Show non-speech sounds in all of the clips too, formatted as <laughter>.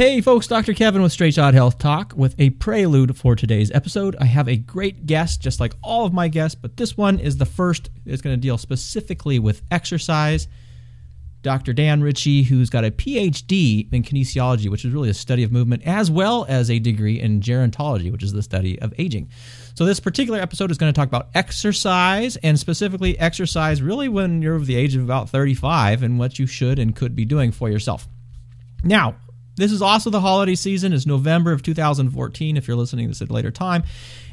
Hey, folks, Dr. Kevin with Straight Shot Health Talk with a prelude for today's episode. I have a great guest, just like all of my guests, but this one is the first. It's going to deal specifically with exercise. Dr. Dan Ritchie, who's got a PhD in kinesiology, which is really a study of movement, as well as a degree in gerontology, which is the study of aging. So, this particular episode is going to talk about exercise and specifically exercise really when you're of the age of about 35 and what you should and could be doing for yourself. Now, this is also the holiday season. It's November of 2014 if you're listening to this at a later time.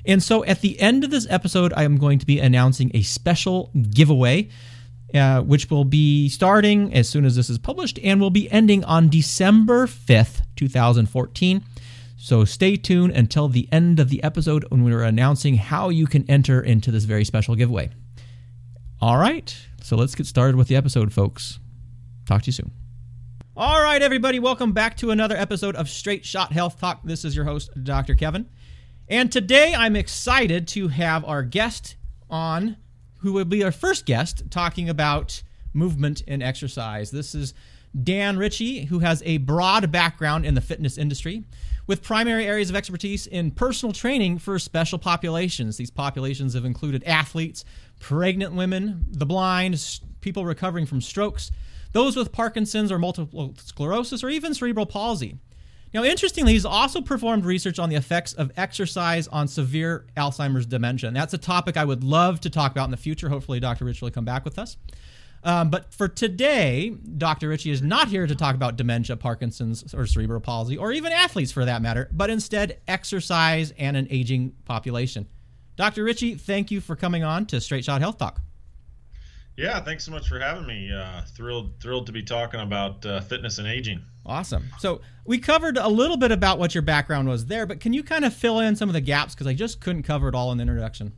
And so at the end of this episode, I am going to be announcing a special giveaway. Uh, which will be starting as soon as this is published and will be ending on December 5th, 2014. So stay tuned until the end of the episode when we're announcing how you can enter into this very special giveaway. All right, so let's get started with the episode, folks. Talk to you soon. All right, everybody, welcome back to another episode of Straight Shot Health Talk. This is your host, Dr. Kevin. And today I'm excited to have our guest on, who will be our first guest, talking about movement and exercise. This is Dan Ritchie, who has a broad background in the fitness industry with primary areas of expertise in personal training for special populations. These populations have included athletes, pregnant women, the blind, people recovering from strokes those with Parkinson's or multiple sclerosis, or even cerebral palsy. Now, interestingly, he's also performed research on the effects of exercise on severe Alzheimer's dementia. And that's a topic I would love to talk about in the future. Hopefully, Dr. Ritchie will come back with us. Um, but for today, Dr. Ritchie is not here to talk about dementia, Parkinson's, or cerebral palsy, or even athletes for that matter, but instead exercise and an aging population. Dr. Ritchie, thank you for coming on to Straight Shot Health Talk. Yeah, thanks so much for having me. Uh, thrilled, thrilled to be talking about uh, fitness and aging. Awesome. So we covered a little bit about what your background was there, but can you kind of fill in some of the gaps because I just couldn't cover it all in the introduction.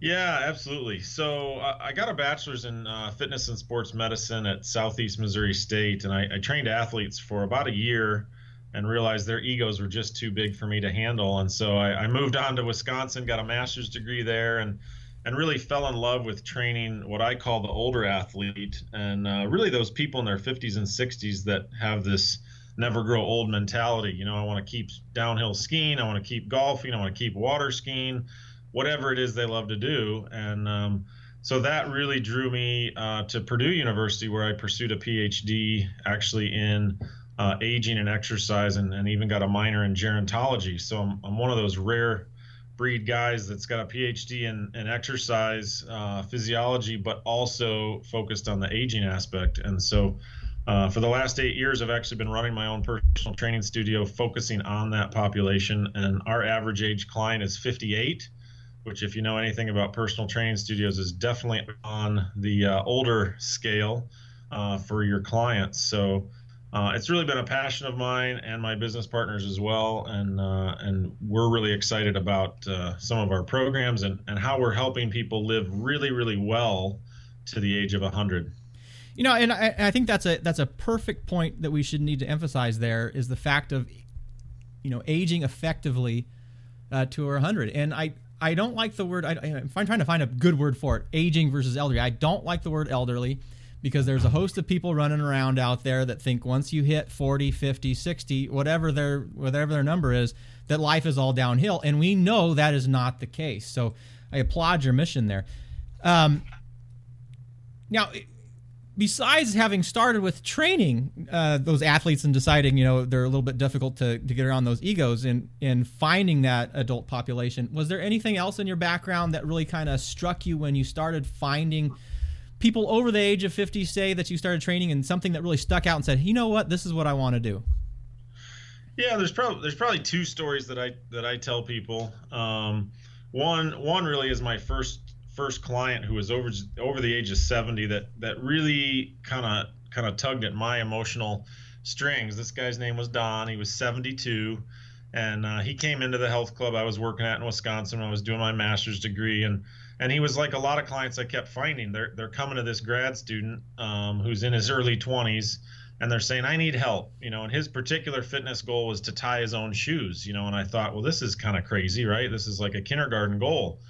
Yeah, absolutely. So uh, I got a bachelor's in uh, fitness and sports medicine at Southeast Missouri State, and I, I trained athletes for about a year and realized their egos were just too big for me to handle. And so I, I moved on to Wisconsin, got a master's degree there, and and really fell in love with training what I call the older athlete, and uh, really those people in their 50s and 60s that have this never grow old mentality. You know, I want to keep downhill skiing, I want to keep golfing, I want to keep water skiing, whatever it is they love to do, and um, so that really drew me uh, to Purdue University, where I pursued a PhD actually in uh, aging and exercise, and, and, even got a minor in gerontology. So I'm, I'm one of those rare breed guys that's got a PhD in, in exercise uh, physiology, but also focused on the aging aspect. And so, uh, for the last eight years, I've actually been running my own personal training studio, focusing on that population. And our average age client is 58, which, if you know anything about personal training studios, is definitely on the uh, older scale uh, for your clients. So uh, it's really been a passion of mine and my business partners as well, and uh, and we're really excited about uh, some of our programs and, and how we're helping people live really really well to the age of 100. You know, and I, I think that's a that's a perfect point that we should need to emphasize. There is the fact of, you know, aging effectively uh, to 100, and I I don't like the word. I, I'm trying to find a good word for it. Aging versus elderly. I don't like the word elderly because there's a host of people running around out there that think once you hit 40, 50, 60, whatever their whatever their number is, that life is all downhill, and we know that is not the case. So I applaud your mission there. Um, now, besides having started with training uh, those athletes and deciding, you know, they're a little bit difficult to, to get around those egos and in finding that adult population, was there anything else in your background that really kind of struck you when you started finding – people over the age of 50 say that you started training and something that really stuck out and said, you know what, this is what I want to do? Yeah, there's probably there's probably two stories that I that I tell people. Um, one one really is my first first client who was over over the age of 70 that that really kind of kind of tugged at my emotional strings. This guy's name was Don. He was 72 and uh, he came into the health club I was working at in Wisconsin when I was doing my master's degree and and he was like a lot of clients I kept finding. They're they're coming to this grad student um, who's in his early 20s, and they're saying, "I need help," you know. And his particular fitness goal was to tie his own shoes, you know. And I thought, well, this is kind of crazy, right? This is like a kindergarten goal.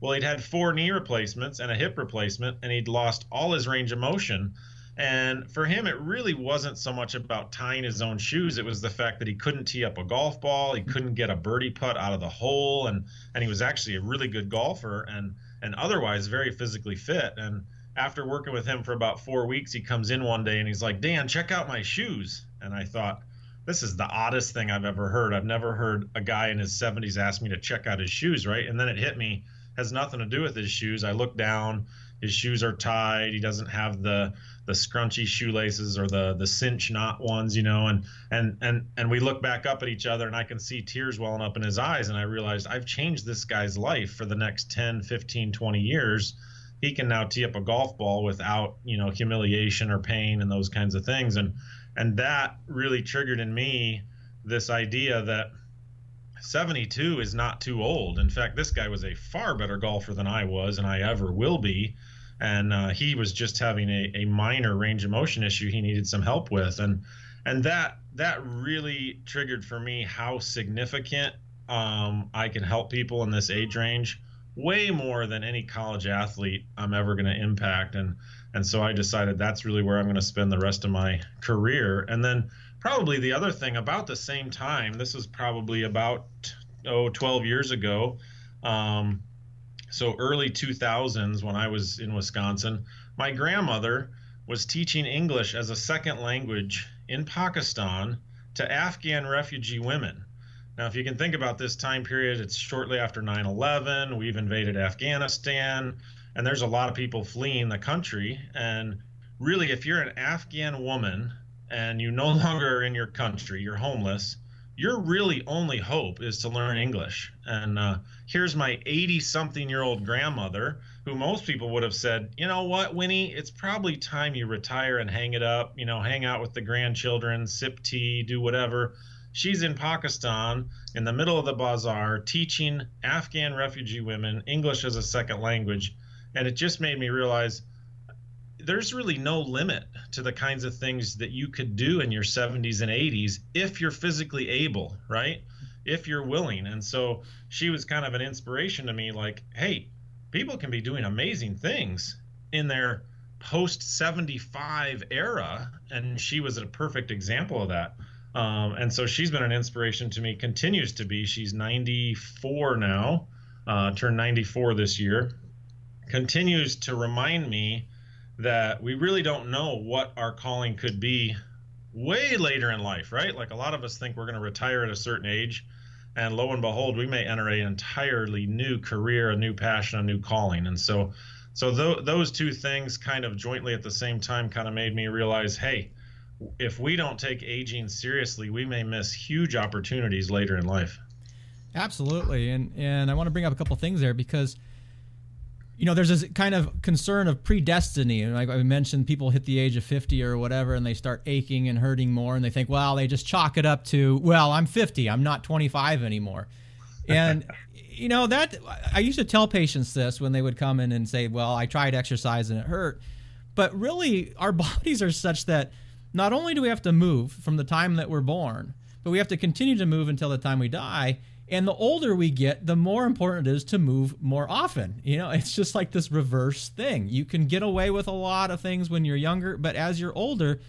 Well, he'd had four knee replacements and a hip replacement, and he'd lost all his range of motion. And for him, it really wasn't so much about tying his own shoes. It was the fact that he couldn't tee up a golf ball, he couldn't get a birdie putt out of the hole, and and he was actually a really good golfer and and otherwise very physically fit. And after working with him for about four weeks, he comes in one day and he's like, Dan, check out my shoes. And I thought, this is the oddest thing I've ever heard. I've never heard a guy in his 70s ask me to check out his shoes, right? And then it hit me, has nothing to do with his shoes. I look down, his shoes are tied. He doesn't have the the scrunchy shoelaces or the the cinch knot ones, you know, and and and and we look back up at each other and I can see tears welling up in his eyes and I realized I've changed this guy's life for the next 10, 15, 20 years. He can now tee up a golf ball without, you know, humiliation or pain and those kinds of things and and that really triggered in me this idea that 72 is not too old. In fact, this guy was a far better golfer than I was and I ever will be and uh, he was just having a, a minor range of motion issue he needed some help with. And and that that really triggered for me how significant um, I can help people in this age range way more than any college athlete I'm ever going to impact. And and so I decided that's really where I'm going to spend the rest of my career. And then probably the other thing about the same time this was probably about oh 12 years ago um, so early 2000s when I was in Wisconsin, my grandmother was teaching English as a second language in Pakistan to Afghan refugee women. Now, if you can think about this time period, it's shortly after 9 11. We've invaded Afghanistan, and there's a lot of people fleeing the country. And really, if you're an Afghan woman and you no <laughs> longer are in your country, you're homeless, your really only hope is to learn English. And uh, here's my 80 something year old grandmother, who most people would have said, you know what, Winnie, it's probably time you retire and hang it up, you know, hang out with the grandchildren, sip tea, do whatever. She's in Pakistan in the middle of the bazaar teaching Afghan refugee women English as a second language. And it just made me realize there's really no limit to the kinds of things that you could do in your 70s and 80s if you're physically able, right? If you're willing. And so she was kind of an inspiration to me like, hey, people can be doing amazing things in their post 75 era. And she was a perfect example of that. Um, and so she's been an inspiration to me, continues to be. She's 94 now, uh, turned 94 this year, continues to remind me that we really don't know what our calling could be way later in life, right? Like a lot of us think we're going to retire at a certain age, and lo and behold, we may enter an entirely new career, a new passion, a new calling. And so, so th- those two things kind of jointly at the same time kind of made me realize, hey, if we don't take aging seriously, we may miss huge opportunities later in life. Absolutely, and and I want to bring up a couple things there because you know, there's this kind of concern of predestiny. Like I mentioned, people hit the age of 50 or whatever, and they start aching and hurting more, and they think, well, they just chalk it up to, well, I'm 50, I'm not 25 anymore. And, <laughs> you know, that I used to tell patients this when they would come in and say, well, I tried exercise and it hurt. But really, our <laughs> bodies are such that not only do we have to move from the time that we're born, but we have to continue to move until the time we die. And the older we get, the more important it is to move more often. You know, it's just like this reverse thing. You can get away with a lot of things when you're younger, but as you're older,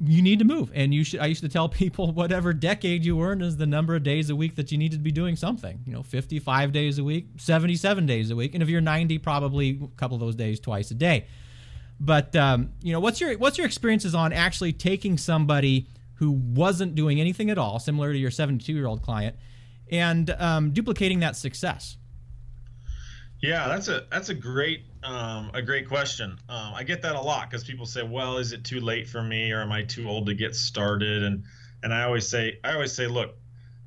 you need to move. And you should I used to tell <laughs> people whatever decade you were in is the number of days a week that you need to be doing something. You know, 55 days a week, 77 days a week. And if you're 90, probably a couple of those days twice a day. But um, you know, what's your what's your experiences on actually taking somebody who wasn't doing anything at all, similar to your 72 year old client, and um, duplicating that success? Yeah, that's a that's a great um, a great question. Um, I get that a lot because people say, "Well, is it too late for me, or am I too old to get started?" And and I always say, I always say, look,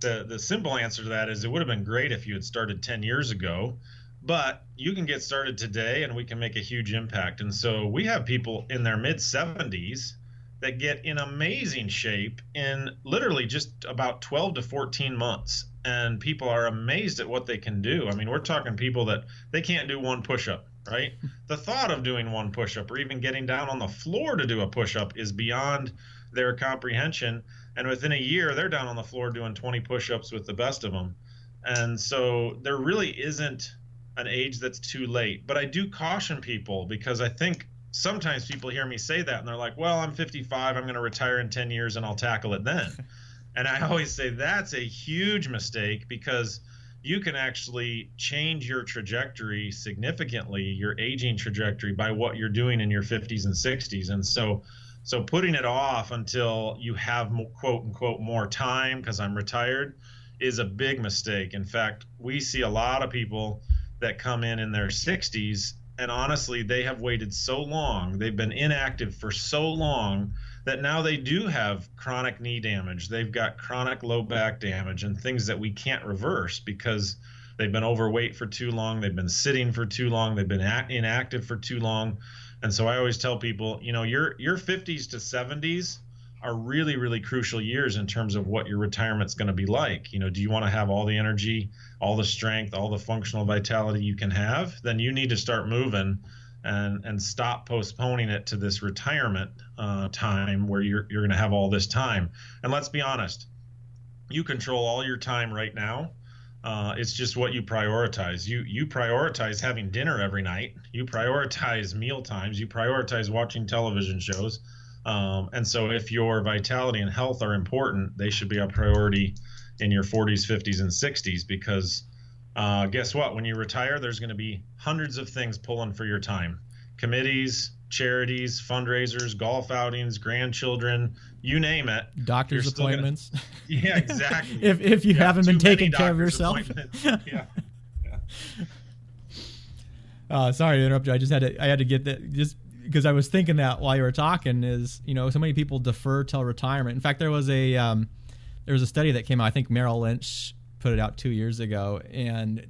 the the simple answer to that is it would have been great if you had started 10 years ago, but you can get started today, and we can make a huge impact. And so we have people in their mid 70s that get in amazing shape in literally just about 12 to 14 months. And people are amazed at what they can do. I mean we're talking people that they can't do one push-up right? <laughs> The thought of doing one push-up or even getting down on the floor to do a push-up is beyond their comprehension. And within a year they're down on the floor doing 20 push-ups with the best of them and so there really isn't an age that's too late. But i do caution people because i think sometimes people hear me say that and they're like, well, I'm 55, I'm going to retire in 10 years and I'll tackle it then. <laughs> and I always say that's a huge mistake because you can actually change your trajectory significantly, your aging trajectory by what you're doing in your 50s and 60s. And so, so putting it off until you have quote unquote more time because I'm retired is a big mistake. In fact, we see a lot of people that come in in their 60s and honestly they have waited so long they've been inactive for so long that now they do have chronic knee damage. They've got chronic low back damage and things that we can't reverse because they've been overweight for too long they've been sitting for too long they've been inactive for too long. And so i always tell people you know your your 50s to 70s are really really crucial years in terms of what your retirement's going to be like you know do you want to have all the energy all the strength all the functional vitality you can have then you need to start moving and and stop postponing it to this retirement uh, time where you're you're going to have all this time and let's be honest you control all your time right now uh, it's just what you prioritize. You you prioritize having dinner every night. You prioritize meal times. You prioritize watching television shows. Um, and so, if your vitality and health are important, they should be a priority in your 40s, 50s, and 60s because uh, guess what? When you retire, there's going to be hundreds of things pulling for your time committees, charities, fundraisers, golf outings, grandchildren, you name it. Doctor's appointments. Gonna, <laughs> yeah, exactly. if, if you, you haven't been taking care of yourself. yeah. <laughs> yeah. Uh, sorry to interrupt you. I just had to. I had to get that. Just because I was thinking that while you were talking is you know so many people defer till retirement. In fact, there was a um, there was a study that came out. I think Merrill Lynch put it out two years ago, and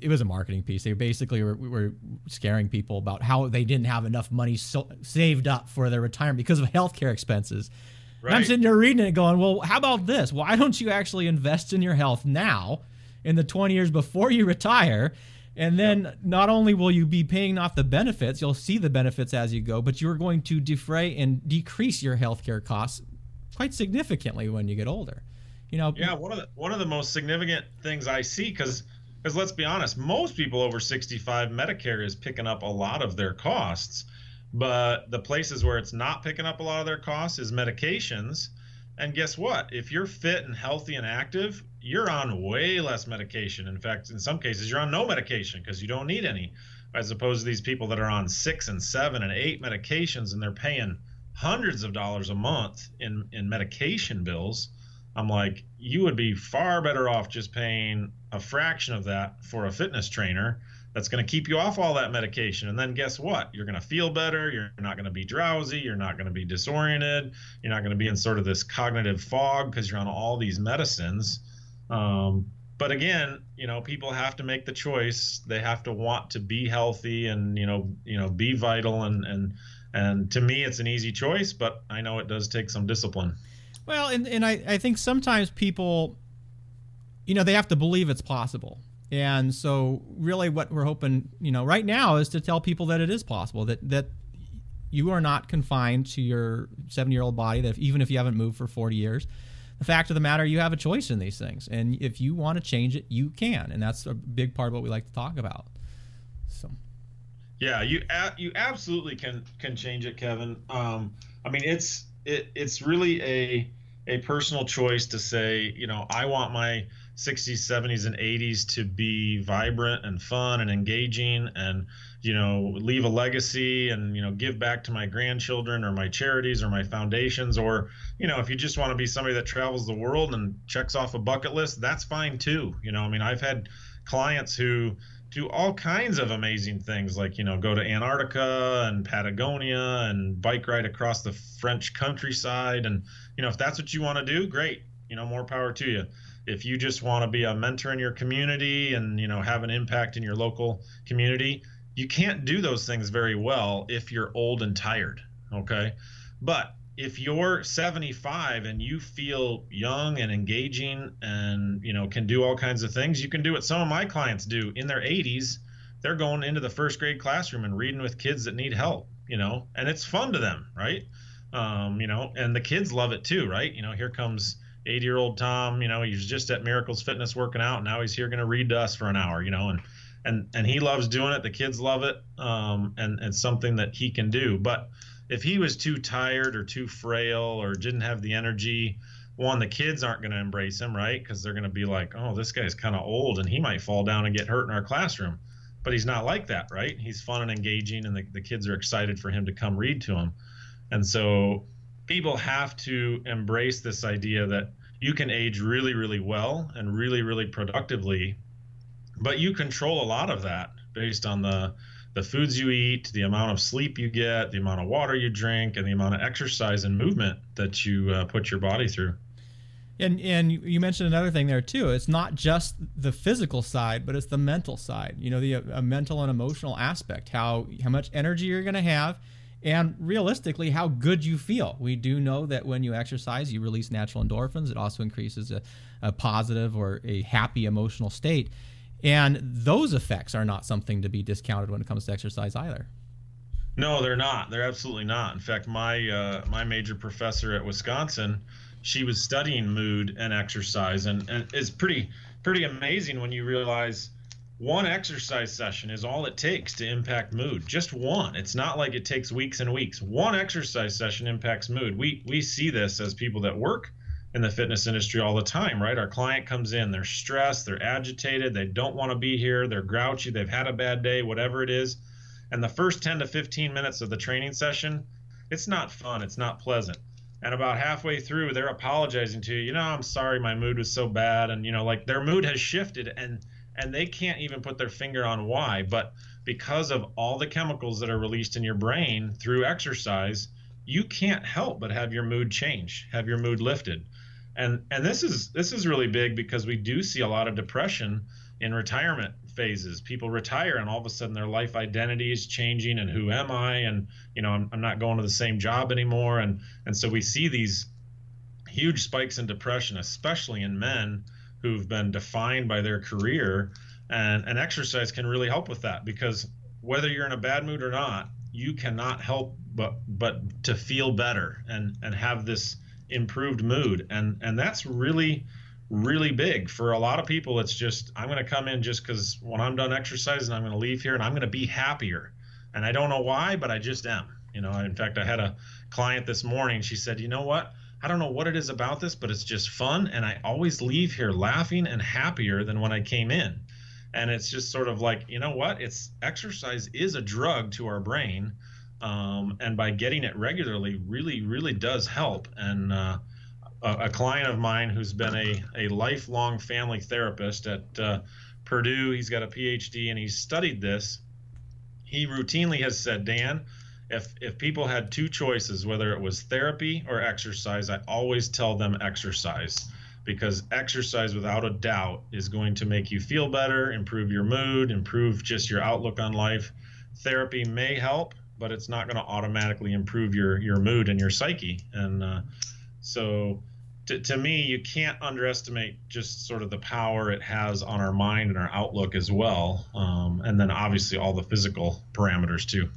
it was a marketing piece. They basically were, were scaring people about how they didn't have enough money so, saved up for their retirement because of healthcare expenses. Right. I'm sitting there reading it, going, "Well, how about this? Why don't you actually invest in your health now, in the 20 years before you <laughs> retire?" And then yep. not only will you be paying off the benefits, you'll see the benefits as you go, but you're going to defray and decrease your healthcare costs quite significantly when you get older. You know, yeah, one of the one of the most significant things I see because because let's be honest, most people over 65 Medicare is picking up a lot of their costs, but the places where it's not picking up a lot of their costs is medications. And guess what? If you're fit and healthy and active, you're on way less medication. In fact, in some cases, you're on no medication because you don't need any, as opposed to these people that are on six and seven and eight medications and they're paying hundreds of dollars a month in, in medication bills. I'm like, you would be far better off just paying a fraction of that for a fitness trainer that's going to keep you off all that medication. And then guess what? You're going to feel better. You're not going to be drowsy. You're not going to be disoriented. You're not going to be in sort of this cognitive fog because you're on all these medicines. Um, but again, you know, people have to make the choice. They have to want to be healthy and you know, you know, be vital. And and and to me, it's an easy choice, but I know it does take some discipline. Well, and and I I think sometimes people, you know, they have to believe it's possible. And so, really, what we're hoping, you know, right now is to tell people that it is possible that that you are not confined to your seven-year-old body. That if, even if you haven't moved for forty years, the fact of the matter, you have a choice in these things, and if you want to change it, you can, and that's a big part of what we like to talk about. So, yeah, you you absolutely can can change it, Kevin. Um, I mean, it's it it's really a a personal choice to say, you know, I want my 60s, 70s, and 80s to be vibrant and fun and engaging and, you know, leave a legacy and, you know, give back to my grandchildren or my charities or my foundations. Or, you know, if you just want to be somebody that travels the world and checks off a bucket list, that's fine too. You know, I mean, I've had clients who, do all kinds of amazing things like you know go to antarctica and patagonia and bike ride across the french countryside and you know if that's what you want to do great you know more power to you if you just want to be a mentor in your community and you know have an impact in your local community you can't do those things very well if you're old and tired okay? But if you're 75 and you feel young and engaging and you know can do all kinds of things you can do what some of my clients do in their 80s they're going into the first grade classroom and reading with kids that need help you know and it's fun to them right? Um, you know and the kids love it too right? You know here comes 80 year old Tom, you know, he's just at Miracles Fitness working out. And now he's here going to read to us for an hour, you know, and, and and he loves doing it. The kids love it, um, and it's something that he can do. But if he was too tired or too frail or didn't have the energy, one, the kids aren't going to embrace him, right? Because they're going to be like, oh, this guy's kind of old and he might fall down and get hurt in our classroom. But he's not like that, right? He's fun and engaging, and the, the kids are excited for him to come read to him. And so people have to embrace this idea that you can age really, really well and really, really productively, but you control a lot of that based on the the foods you eat, the amount of sleep you get, the amount of water you drink, and the amount of exercise and movement that you uh, put your body through. And and you mentioned another thing there too. It's not just the physical side, but it's the mental side. You know, the a mental and emotional aspect. How how much energy you're going to have, and realistically, how good you feel. We do know that when you exercise, you release natural endorphins. It also increases a, a positive or a happy emotional state. And those effects are not something to be discounted when it comes to exercise either. No, they're not. They're absolutely not. In fact, my uh, my major professor at Wisconsin, she was studying mood and exercise, and, and it's pretty pretty amazing when you realize one exercise session is all it takes to impact mood. Just one. It's not like it takes weeks and weeks. One exercise session impacts mood. We we see this as people that work in the fitness industry all the time, right? Our client comes in, they're stressed, they're agitated, they don't want to be here, they're grouchy, they've had a bad day, whatever it is. And the first 10 to 15 minutes of the training session, it's not fun, it's not pleasant. And about halfway through, they're apologizing to you, you know, I'm sorry my mood was so bad and you know, like their mood has shifted and and they can't even put their finger on why, but because of all the chemicals that are released in your brain through exercise, you can't help but have your mood change, have your mood lifted. And and this is this is really big because we do see a lot of depression in retirement phases. People retire and all of a sudden their life identity is changing and who am i? And you know i'm, I'm not going to the same job anymore. And and so we see these huge spikes in depression especially in men who've been defined by their career and and exercise can really help with that because whether you're in a bad mood or not you cannot help but but to feel better and and have this improved mood. And and that's really really big. For a lot of people it's just i'm going to come in just because when i'm done exercising i'm going to leave here and i'm going to be happier. And i don't know why but i just am. You know in fact i had a client this morning she said you know what i don't know what it is about this but it's just fun and i always leave here laughing and happier than when i came in. And it's just sort of like you know what? It's exercise is a drug to our brain um, and by getting it regularly really really does help. And uh, a, a, client of mine who's been a, a lifelong family therapist at uh, purdue he's got a phd and he's studied this. He routinely has said dan if if people had two choices whether it was therapy or exercise i always tell them exercise because exercise without a doubt is going to make you feel better improve your mood improve just your outlook on life therapy may help but it's not going to automatically improve your your mood and your psyche. And uh, so, to, to me, you can't underestimate just sort of the power it has on our mind and our outlook as well. Um, and then obviously all the physical parameters too.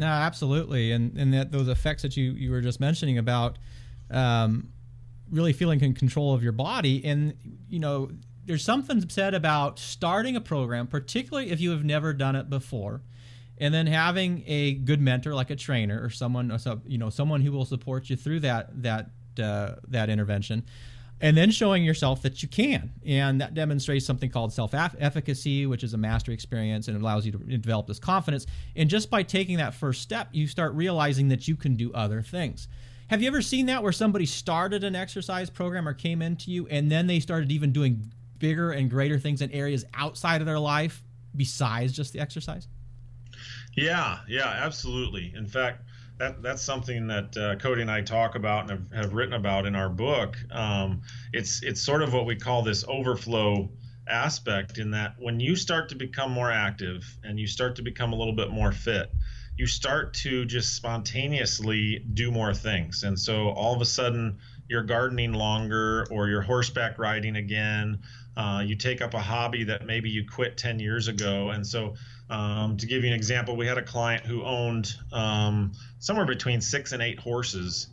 No, absolutely, and and that those effects that you you were just mentioning about. Um, really feeling in control of your body and you know there's something said about starting a program particularly if you have never done it before and then having a good mentor like a trainer or someone you know someone who will support you through that that uh, that intervention and then showing yourself that you can. And that demonstrates something called self-efficacy which is a mastery experience and allows you to develop this confidence. And just by taking that first step you start realizing that you can do other things. Have you ever seen that where somebody started an exercise program or came into you and then they started even doing bigger and greater things in areas outside of their life besides just the exercise? Yeah, yeah, absolutely. In fact, that that's something that uh, Cody and I talk about and have, have written about in our book. Um, it's it's sort of what we call this overflow aspect in that when you start to become more active and you start to become a little bit more fit, you start to just spontaneously do more things. And so all of a sudden you're gardening longer or you're horseback riding again. Uh, you take up a hobby that maybe you quit 10 years ago. And so um, to give you an example, we had a client who owned um, somewhere between six and eight horses,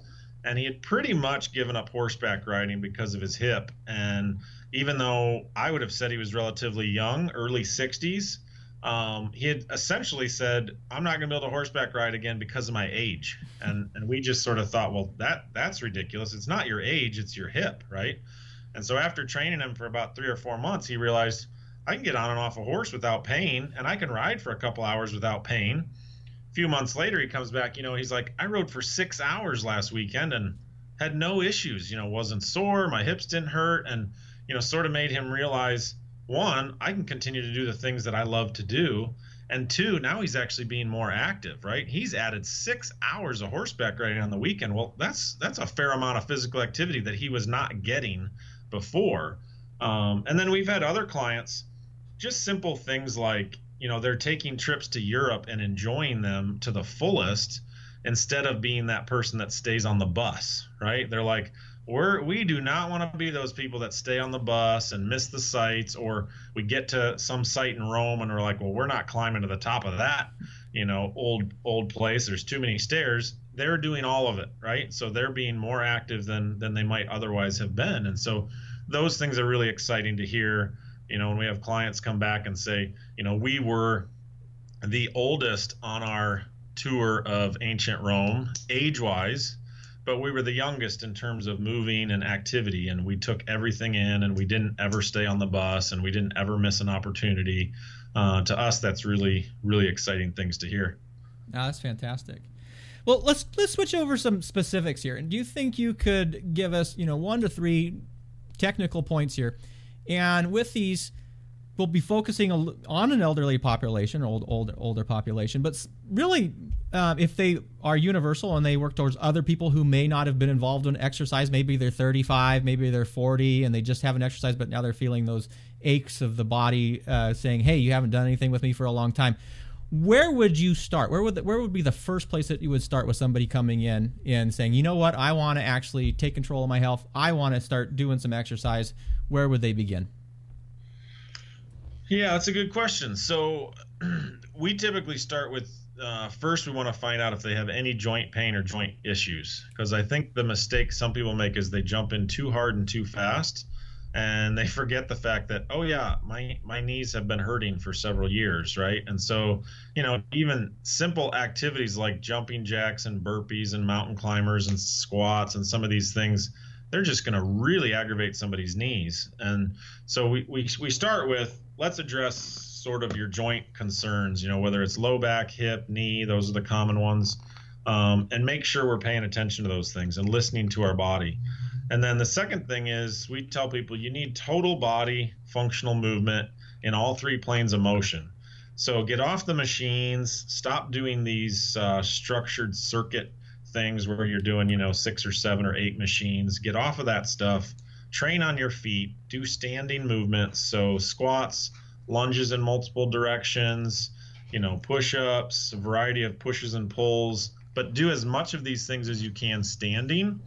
and he had pretty much given up horseback riding because of his hip. And even though I would have said he was relatively young, early 60s, um, he had essentially said, "I'm not going to be able to horseback ride again because of my age," and and we just sort of thought, well, that that's ridiculous. It's not your age, it's your hip, right? And so after training him for about three or four months, he realized I can get on and off a horse without pain, and I can ride for a couple hours without pain. A few months later, he comes back. You know, he's like, I rode for six hours last weekend and had no issues. You know, wasn't sore, my hips didn't hurt, and you know, sort of made him realize one, I can continue to do the things that I love to do. And two, now he's actually being more active, right? He's added six hours of horseback riding on the weekend. Well, that's that's a fair amount of physical activity that he was not getting before. Um, and then we've had other clients, just simple things like, you know, they're taking trips to Europe and enjoying them to the fullest instead of being that person that stays on the bus, right? They're like, we're we do not want to be those people that stay on the bus and miss the sights or we get to some site in Rome and we're like, well, we're not climbing to the top of that, you know, old old place. There's too many stairs. They're doing all of it, right? So they're being more active than than they might otherwise have been. And so those things are really exciting to hear. You know, when we have clients come back and say, you know, we were the oldest on our tour of ancient Rome, age wise but we were the youngest in terms of moving and activity and we took everything in and we didn't ever stay on the bus and we didn't ever miss an opportunity. Uh, to us that's really really exciting things to hear. Oh, that's fantastic. Well let's let's switch over some specifics here and do you think you could give us you know one to three technical points here and with these we'll be focusing on an elderly population, old, old older population, but really uh, if they are universal and they work towards other people who may not have been involved in exercise, maybe they're 35, maybe they're 40, and they just haven't exercised, but now they're feeling those aches of the body, uh, saying, "Hey, you haven't done anything with me for a long time." Where would you start? Where would the, where would be the first place that you would start with somebody coming in and saying, "You know what? I want to actually take control of my health. I want to start doing some exercise." Where would they begin? Yeah, that's a good question. So, <clears throat> we typically start with uh, first we want to find out if they have any joint pain or joint issues because I think the mistake some people make is they jump in too hard and too fast and they forget the fact that oh yeah my my knees have been hurting for several years right and so you know even simple activities like jumping jacks and burpees and mountain climbers and squats and some of these things they're just going to really aggravate somebody's knees and so we, we we start with let's address sort of your joint concerns, you know, whether it's low back, hip, knee, those are the common ones. Um, and make sure we're paying attention to those things and listening to our body. And then the second thing is we tell people you need total body functional movement in all three planes of motion. So get off the machines, stop doing these uh, structured circuit things where you're doing, you know, six or seven or eight machines. Get off of that stuff. Train on your feet. Do standing movements. So squats, lunges in multiple directions, you know, push ups, a variety of pushes and pulls, but do as much of these things as you can standing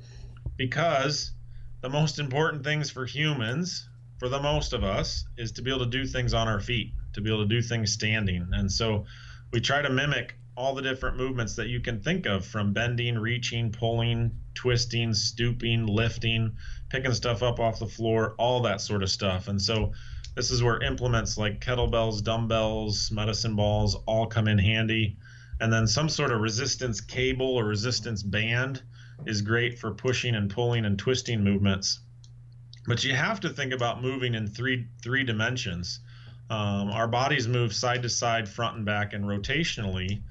because the most important things for humans, for the most of us, is to be able to do things on our feet, to be able to do things standing. And so we try to mimic all the different movements that you can think of from bending, reaching, pulling, twisting, stooping, lifting, picking stuff up off the floor, all that sort of stuff. And so this is where implements like kettlebells, dumbbells, medicine balls all come in handy. And then some sort of resistance cable or resistance band is great for pushing and pulling and twisting movements. But you have to think about moving in three three dimensions. Um, our bodies move side to side, front and back, and rotationally.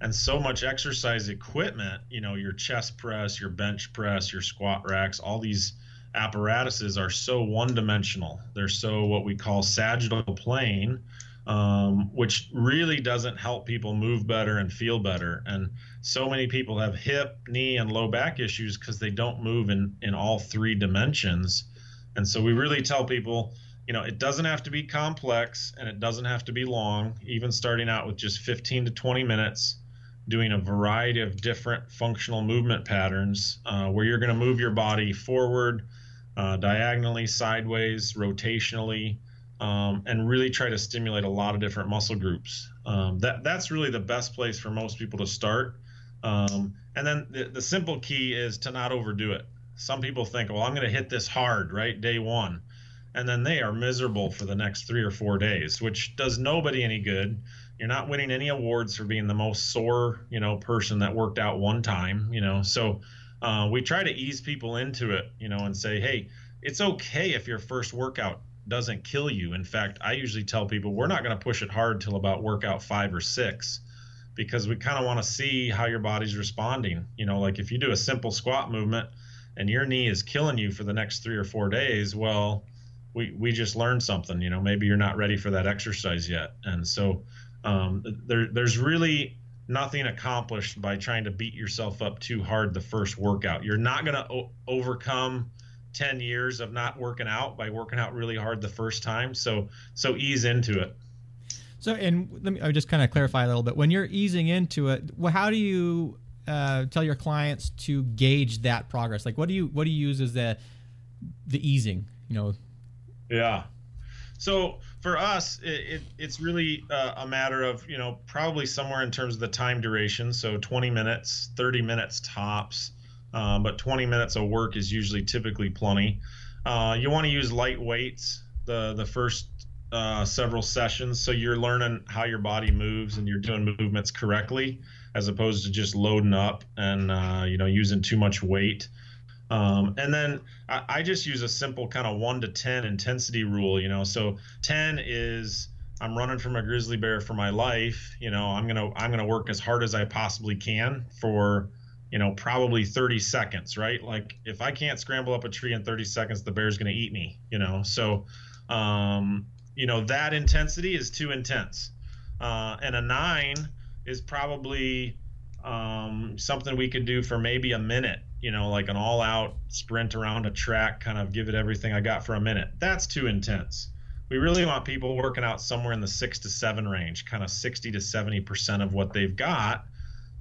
And so much exercise equipment, you know, your chest press, your bench press, your squat racks, all these apparatuses are so one dimensional. They're so what we call sagittal plane, um, which really doesn't help people move better and feel better. And so many people have hip, knee, and low back issues because they don't move in, in all three dimensions. And so we really tell people, you know, it doesn't have to be complex and it doesn't have to be long, even starting out with just 15 to 20 minutes doing a variety of different functional movement patterns uh, where you're going to move your body forward, uh, diagonally, sideways, rotationally, um, and really try to stimulate a lot of different muscle groups. Um, that that's really the best place for most people to start. Um, and then the, the simple key is to not overdo it. Some people think, well, I'm going to hit this hard, right, day one. and then they are miserable for the next three or four days, which does nobody any good. You're not winning any awards for being the most sore, you know, person that worked out one time, you know. So uh, we try to ease people into it, you know, and say, hey, it's okay if your first workout doesn't kill you. In fact, I usually tell people we're not going to push it hard till about workout five or six because we kind of want to see how your body's responding. You know, like if you do a simple squat movement and your knee is killing you for the next three or four days, well, we, we just learned something. You know, maybe you're not ready for that exercise yet. And so um, there, there's really nothing accomplished by trying to beat yourself up too hard the first workout. You're not going to o- overcome 10 years of not working out by working out really hard the first time. So so ease into it. So and let me I just kind of clarify a little bit. When you're easing into it, well, how do you uh, tell your clients to gauge that progress? Like what do you what do you use as the the easing? You know. Yeah. So for us, it, it, it's really uh, a matter of you know probably somewhere in terms of the time duration. So 20 minutes, 30 minutes tops uh, but 20 minutes of work is usually typically plenty. Uh, you want to use light weights the the first uh, several sessions, so you're learning how your body moves and you're doing movements correctly, as opposed to just loading up and uh, you know using too much weight. Um, and then I, I, just use a simple kind of one to ten intensity rule. You know, so 10 is I'm running from a grizzly bear for my life. You know, I'm gonna I'm gonna work as hard as I possibly can for you know, probably 30 seconds, right? Like if I can't scramble up a tree in 30 seconds, the bear's going to eat me, you know? So, um, you know, that intensity is too intense. Uh, and a nine is probably um, something we could do for maybe a minute, you know, like an all out sprint around a track, kind of give it everything I got for a minute. That's too intense. We really want people working out somewhere in the six to seven range, kind of 60 to 70% of what they've got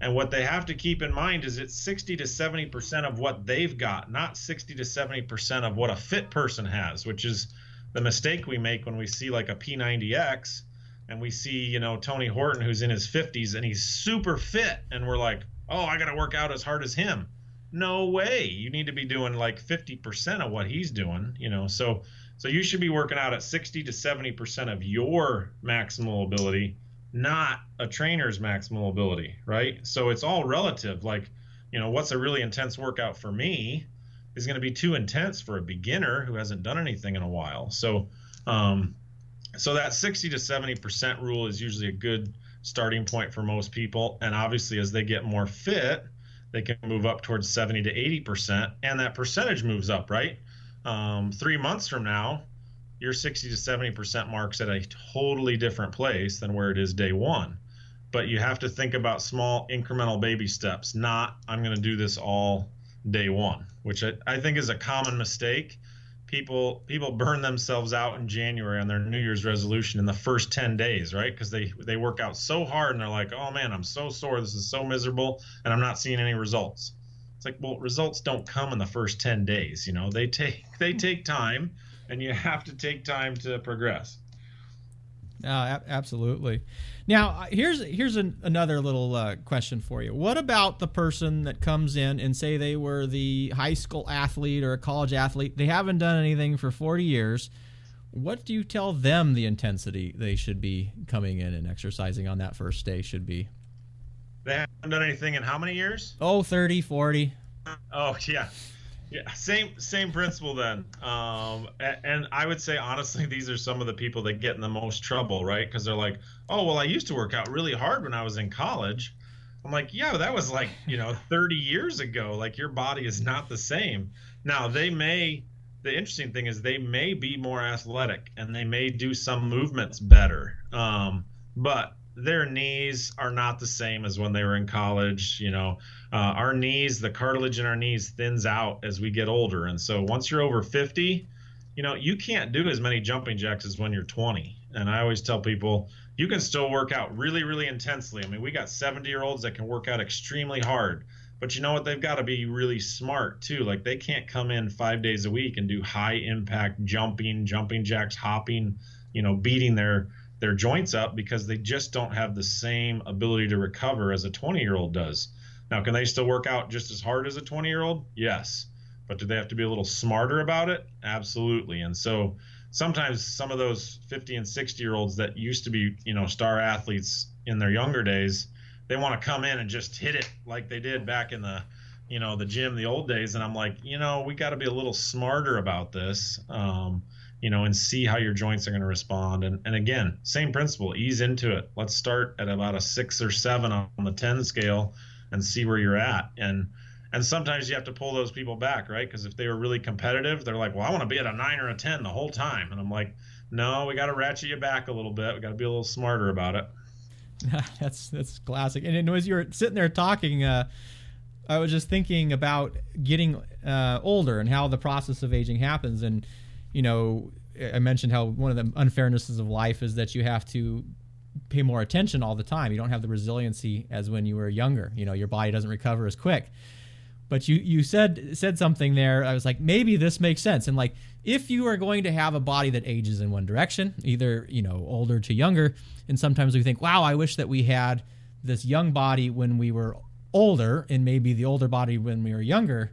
and what they have to keep in mind is it's 60 to 70% of what they've got, not 60 to 70% of what a fit person has, which is the mistake we make when we see like a P90X and we see, you know, Tony Horton who's in his 50s and he's super fit and we're like, "Oh, I got to work out as hard as him." No way. You need to be doing like 50% of what he's doing, you know. So so you should be working out at 60 to 70% of your maximal ability not a trainer's maximal ability, right? So it's all relative. Like, you know, what's a really intense workout for me is going to be too intense for a beginner who hasn't done anything in a while. So, um, so that 60 to 70% rule is usually a good starting point for most people. And obviously, as they get more fit, they can move up towards 70 to 80%, and that percentage moves up, right? Um, three months from now, your 60 to 70% marks at a totally different place than where it is day one. But you have to think about small incremental baby steps, not I'm going to do this all day one, which I, I think is a common mistake. People people burn themselves out in January on their New Year's resolution in the first 10 days, right? Because they they work out so hard and they're like, oh man, I'm so sore, this is so miserable, and I'm not seeing any results. It's like, well, results don't come in the first 10 days, you know. They take they take time and you have to take time to progress. Uh, absolutely. Now, uh, here's here's an, another little uh, question for you. What about the person that comes in and say they were the high school athlete or a college athlete? They haven't done anything for 40 years. What do you tell them the intensity they should be coming in and exercising on that first day should be? They haven't done anything in how many years? Oh, 30, 40. Oh, <laughs> yeah. Yeah, same same principle then. Um, and I would say honestly, these are some of the people that get in the most trouble, right? Because they're like, "Oh, well, I used to work out really hard when I was in college." I'm like, "Yeah, that was like you know <laughs> 30 years ago. Like your body is not the same." Now they may. The interesting thing is they may be more athletic and they may do some movements better. Um, but their knees are not the same as when they were in college. You know, uh, our knees, the cartilage in our knees thins out as we get older. And so once you're over 50, you know, you can't do as many jumping jacks as when you're 20. And I always tell people, you can still work out really, really intensely. I mean, we got 70 year olds that can work out extremely hard. But you know what? They've got to be really smart too. Like they can't come in five days a week and do high impact jumping, jumping jacks, hopping, you know, beating their their joints up because they just don't have the same ability to recover as a 20 year old does. Now, can they still work out just as hard as a 20 year old? Yes. But do they have to be a little smarter about it? Absolutely. And so, sometimes some of those 50 and 60 year olds that used to be, you know, star athletes in their younger days, they want to come in and just hit it like they did back in the, you know, the gym, the old days. And I'm like, you know, we got to be a little smarter about this. Um, you know, and see how your joints are going to respond. And, and again, same principle, ease into it. Let's start at about a six or seven on the 10 scale and see where you're at. And, and sometimes you have to pull those people back, right? Because if they were really competitive, they're like, well, I want to be at a nine or a 10 the whole time. And I'm like, no, we got to ratchet you back a little bit. We got to be a little smarter about it. <laughs> that's, that's classic. And as you were sitting there talking, uh, I was just thinking about getting uh, older and how the process of aging happens. And, you know, I mentioned how one of the unfairnesses of life is that you have to pay more attention all the time. You don't have the resiliency as when you were younger. You know, your body doesn't recover as quick. But you you said said something there. I was like, maybe this makes sense. And like, if you are going to have a body that ages in one direction, either you know older to younger, and sometimes we think, wow, I wish that we had this young body when we were older, and maybe the older body when we were younger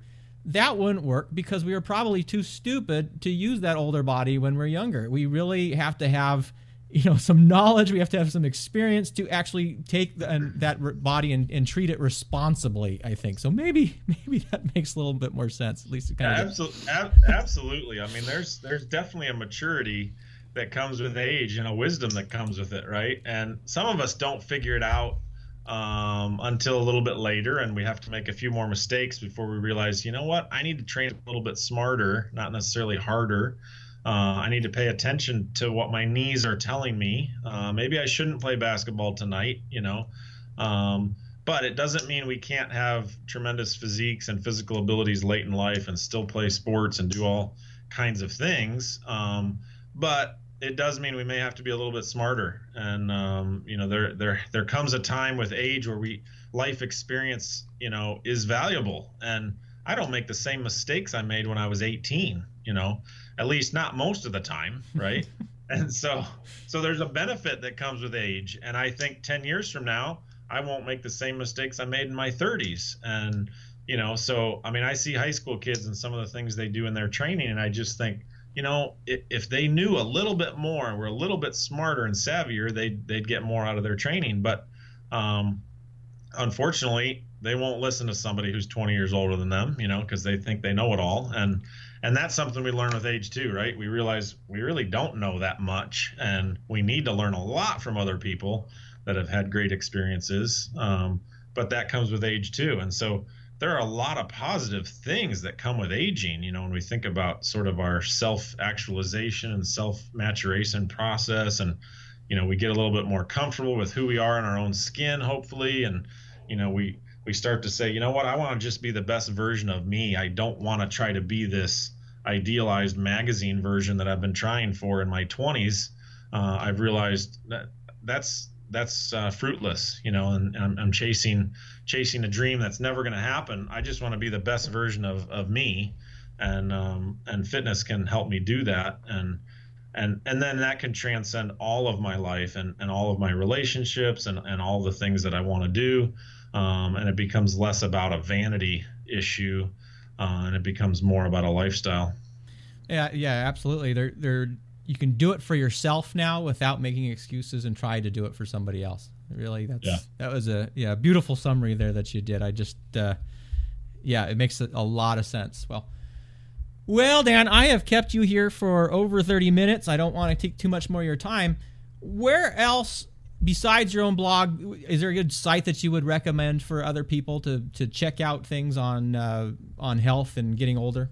that wouldn't work because we are probably too stupid to use that older body when we're younger. We really have to have you know <laughs> some knowledge. We have to have some experience to actually take the, and that body and, and, treat it responsibly i think. So maybe <laughs> maybe that makes a little bit more sense. At least it kind of absolutely, absolutely. I mean there's there's definitely a maturity that comes with age and a wisdom that comes with it right? And some of us don't figure it out um, until a little bit later, and we have to make a few more mistakes before we realize, you know what, I need to train a little bit smarter, not necessarily harder. Uh, I need to pay attention to what my knees are telling me. Uh, maybe I shouldn't play basketball tonight, you know. Um, but it doesn't mean we can't have tremendous physiques and physical abilities late in life and still play sports and do all kinds of things. Um, but it does mean we may have to be a little bit smarter. And um, you know, there there there comes a time with age where we life experience, you know, is valuable. And I don't make the same mistakes I made when I was 18. You know, at least not most of the time, <laughs> right? and so so there's a benefit that comes with age. And I think 10 years from now, I won't make the same mistakes I made in my 30s. And you know, so I mean, I see high school kids and some of the things they do in their training, and I just think you know, if they knew a little bit more and were a little bit smarter and savvier, they'd they'd get more out of their training. But um, unfortunately, they won't listen to somebody who's 20 years older than them, you know, because they think they know it all. And and that's something we learn with age too, right? We realize we really don't know that much, and we need to learn a lot from other people that have had great experiences. Um, but that comes with age too, and so there are a lot of positive things that come with aging. You know, when we think about sort of our self actualization and self maturation process, and, you know, we get a little bit more comfortable with who we are in our own skin, hopefully. And, you know, we, we start to say, you know what, I want to just be the best version of me. I don't want to try to be this idealized magazine version that I've been trying for in my 20s. Uh, I've realized that that's that's uh, fruitless, you know, and, and I'm, chasing chasing a dream that's never going to happen. I just want to be the best version of, of me, and um, and fitness can help me do that, and and and then that can transcend all of my life and, and all of my relationships and, and all the things that I want to do, um, and it becomes less about a vanity issue, uh, and it becomes more about a lifestyle. Yeah, yeah, absolutely. There, there you can do it for yourself now without making excuses and try to do it for somebody else. Really, that's yeah. that was a yeah beautiful summary there that you did. I just uh, yeah, it makes a, a lot of sense. Well. Well, Dan, I have kept you here for over 30 minutes. I don't want to take too much more of your time. Where else besides your own blog, is there a good site that you would recommend for other people to to check out things on uh, on health and getting older?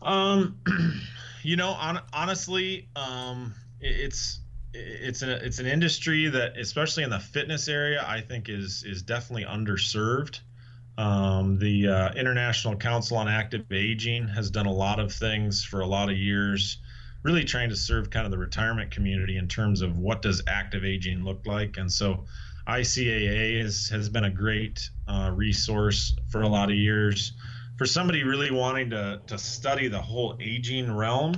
Um, <clears throat> you know, on, honestly, um, it, it's it's it's an industry that, especially in the fitness area, I think is is definitely underserved. Um, the uh, International Council on Active Aging has done a lot of things for a lot of years, really trying to serve kind of the retirement community in terms of what does active aging look like. And so, ICAA has has been a great uh, resource for a lot of years for somebody really wanting to to study the whole aging realm,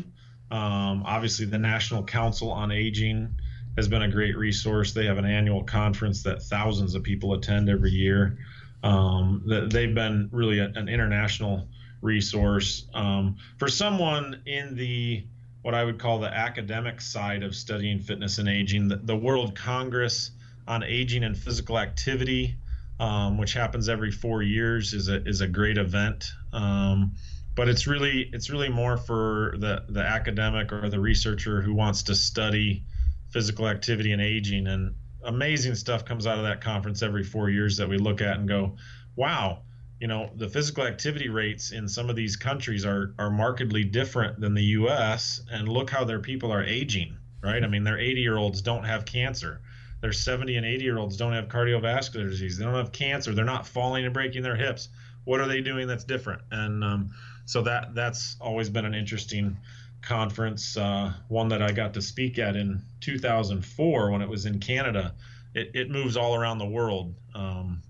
um, obviously the National Council on Aging has been a great resource. They have an annual conference that thousands of people attend every year. Um, they've been really a, an international resource um, for someone in the what I would call the academic side of studying fitness and aging. The, the World Congress on Aging and Physical Activity, um, which happens every four years, is a is a great event. Um, but it's really it's really more for the the academic or the researcher who wants to study physical activity and aging. And amazing stuff comes out of that conference every four years that we look at and go wow you know the physical activity rates in some of these countries are are markedly different than the US and look how their people are aging right? I mean their 80 year olds don't have cancer their 70 and 80 year olds don't have cardiovascular disease they don't have cancer they're not falling and breaking their hips what are they doing that's different and um, so that that's always been an interesting conference, uh, one that I got to speak at in 2004 when it was in Canada. It, it moves all around the world, um,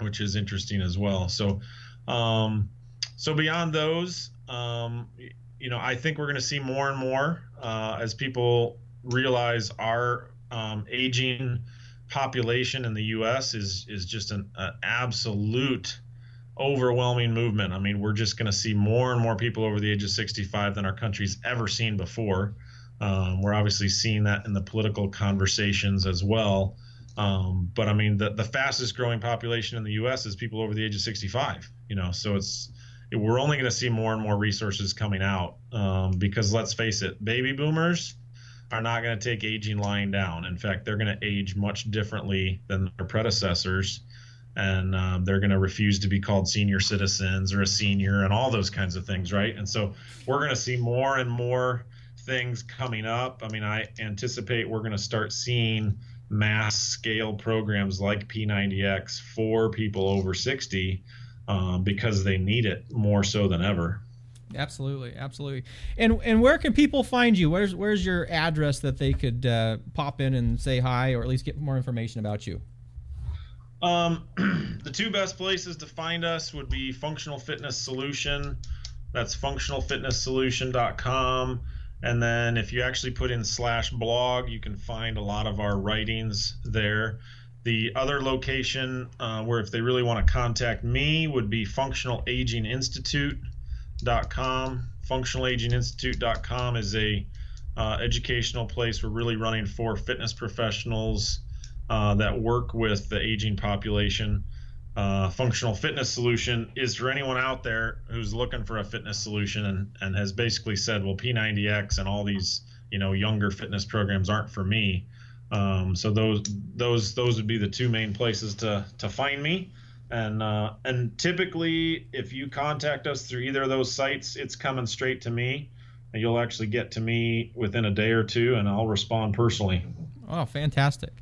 which is interesting as well. So, um, so beyond those, um, you know, I think we're going to see more and more uh, as people realize our um, aging population in the U.S. is is just an, absolute overwhelming movement. I mean, we're just going to see more and more people over the age of 65 than our country's ever seen before. Um, we're obviously seeing that in the political conversations as well. Um, but I mean, the, the fastest growing population in the U.S. is people over the age of 65. You know, so it's we're only going to see more and more resources coming out um, because let's face it, baby boomers are not going to take aging lying down. In fact, they're going to age much differently than their predecessors and um, they're going to refuse to be called senior citizens or a senior and all those kinds of things, right? And so we're going to see more and more things coming up. I mean, I anticipate we're going to start seeing mass scale programs like P90X for people over 60 um, because they need it more so than ever. Absolutely, absolutely. And and where can people find you? Where's where's your address that they could uh, pop in and say hi, or at least get more information about you? Um, <clears throat> the two best places to find us would be Functional Fitness Solution. That's functionalfitnesssolution.com. And then if you actually put in slash blog, you can find a lot of our writings there. The other location uh, where if they really want to contact me would be functionalaginginstitute.com. Functionalaginginstitute.com is a uh, educational place we're really running for fitness professionals uh, that work with the aging population. Uh, functional fitness solution is for anyone out there who's looking for a fitness solution and, and has basically said, well, P90X and all these you know younger fitness programs aren't for me. Um, so those those those would be the two main places to to find me. And uh, and typically, if you contact us through either of those sites, it's coming straight to me, and you'll actually get to me within a day or two, and I'll respond personally. Oh, fantastic!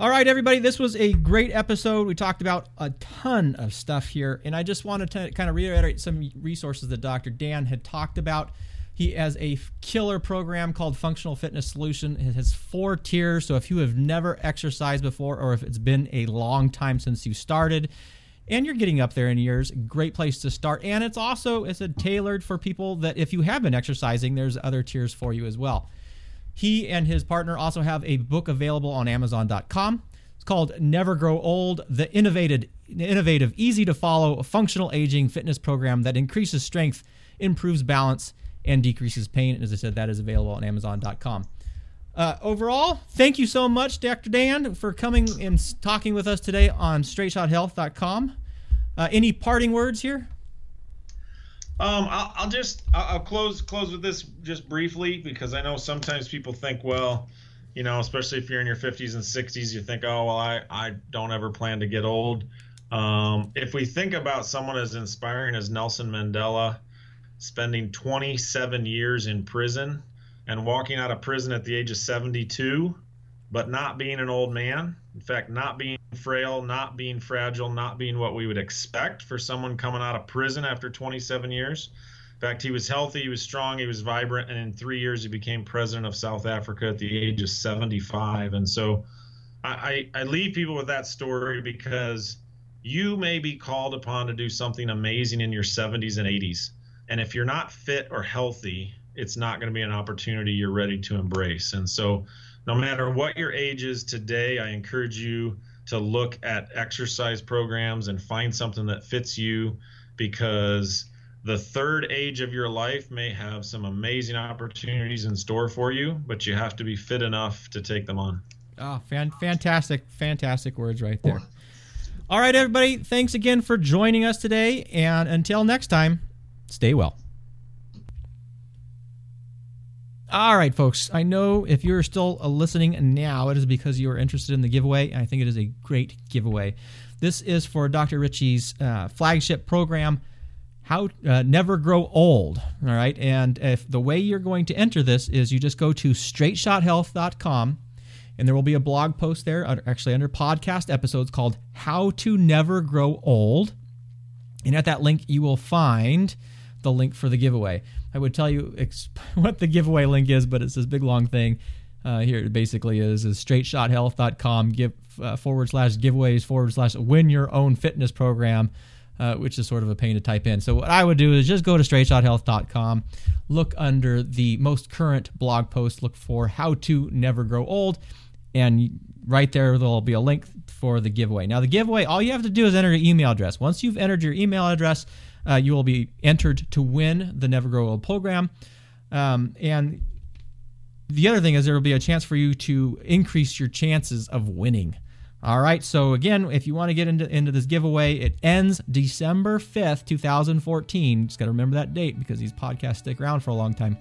All right, everybody, this was a great episode. We talked about a ton of stuff here, and I just wanted to kind of reiterate some resources that Dr. Dan had talked about. He has a killer program called Functional Fitness Solution. It has four tiers. So if you have never exercised before, or if it's been a long time since you started, and you're getting up there in years, great place to start. And it's also it's a tailored for people that if you have been exercising, there's other tiers for you as well. He and his partner also have a book available on Amazon.com. It's called Never Grow Old The Innovative, innovative easy to follow functional aging fitness program that increases strength, improves balance, and decreases pain. And as I said, that is available on Amazon.com. Uh, overall, thank you so much, Dr. Dan, for coming and talking with us today on StraightShotHealth.com. Uh, any parting words here? Um, I'll, I'll just I'll close close with this just briefly because I know sometimes people think, well, you know, especially if you're in your 50s and 60s, you think, oh, well, I I don't ever plan to get old. Um, if we think about someone as inspiring as Nelson Mandela, spending 27 years in prison and walking out of prison at the age of 72, but not being an old man, in fact, not being frail, not being fragile, not being what we would expect for someone coming out of prison after 27 years. In fact, he was healthy, he was strong, he was vibrant, and in three years he became president of South Africa at the age of 75. And so I, I, I leave people with that story because you may be called upon to do something amazing in your 70s and 80s. And if you're not fit or healthy, it's not going to be an opportunity you're ready to embrace. And so, no matter what your age is today, I encourage you to look at exercise programs and find something that fits you because the third age of your life may have some amazing opportunities in store for you, but you have to be fit enough to take them on. Oh, fan- fantastic, fantastic words right there. All right, everybody, thanks again for joining us today. And until next time, stay well. All right, folks. I know if you're still listening now, it is because you are interested in the giveaway. I think it is a great giveaway. This is for Dr. Ritchie's uh, flagship program, How uh, Never Grow Old. All right. And if the way you're going to enter this is you just go to straightshothealth.com and there will be a blog post there, actually under podcast episodes called How to Never Grow Old. And at that link, you will find the link for the giveaway. I would tell you <laughs> what the giveaway link is, but it's this big long thing. Uh, here it basically is is straightshothealth.com give uh, forward slash giveaways forward slash win your own fitness program uh, which is sort of a pain to type in so what i would do is just go to straightshothealth.com look under the most current blog post look for how to never grow old and right there there'll be a link for the giveaway now the giveaway all you have to do is enter your email address once you've entered your email address uh, you will be entered to win the never grow old program um, and the other thing is there will be a chance for you to increase your chances of winning. All right. So again, if you want to get into into this giveaway, it ends December fifth, two thousand fourteen. Just got to remember that date because these podcasts stick around for a long time.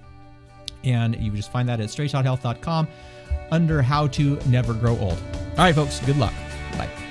And you just find that at straightshothealth.com under how to never grow old. All right, folks. Good luck. Bye.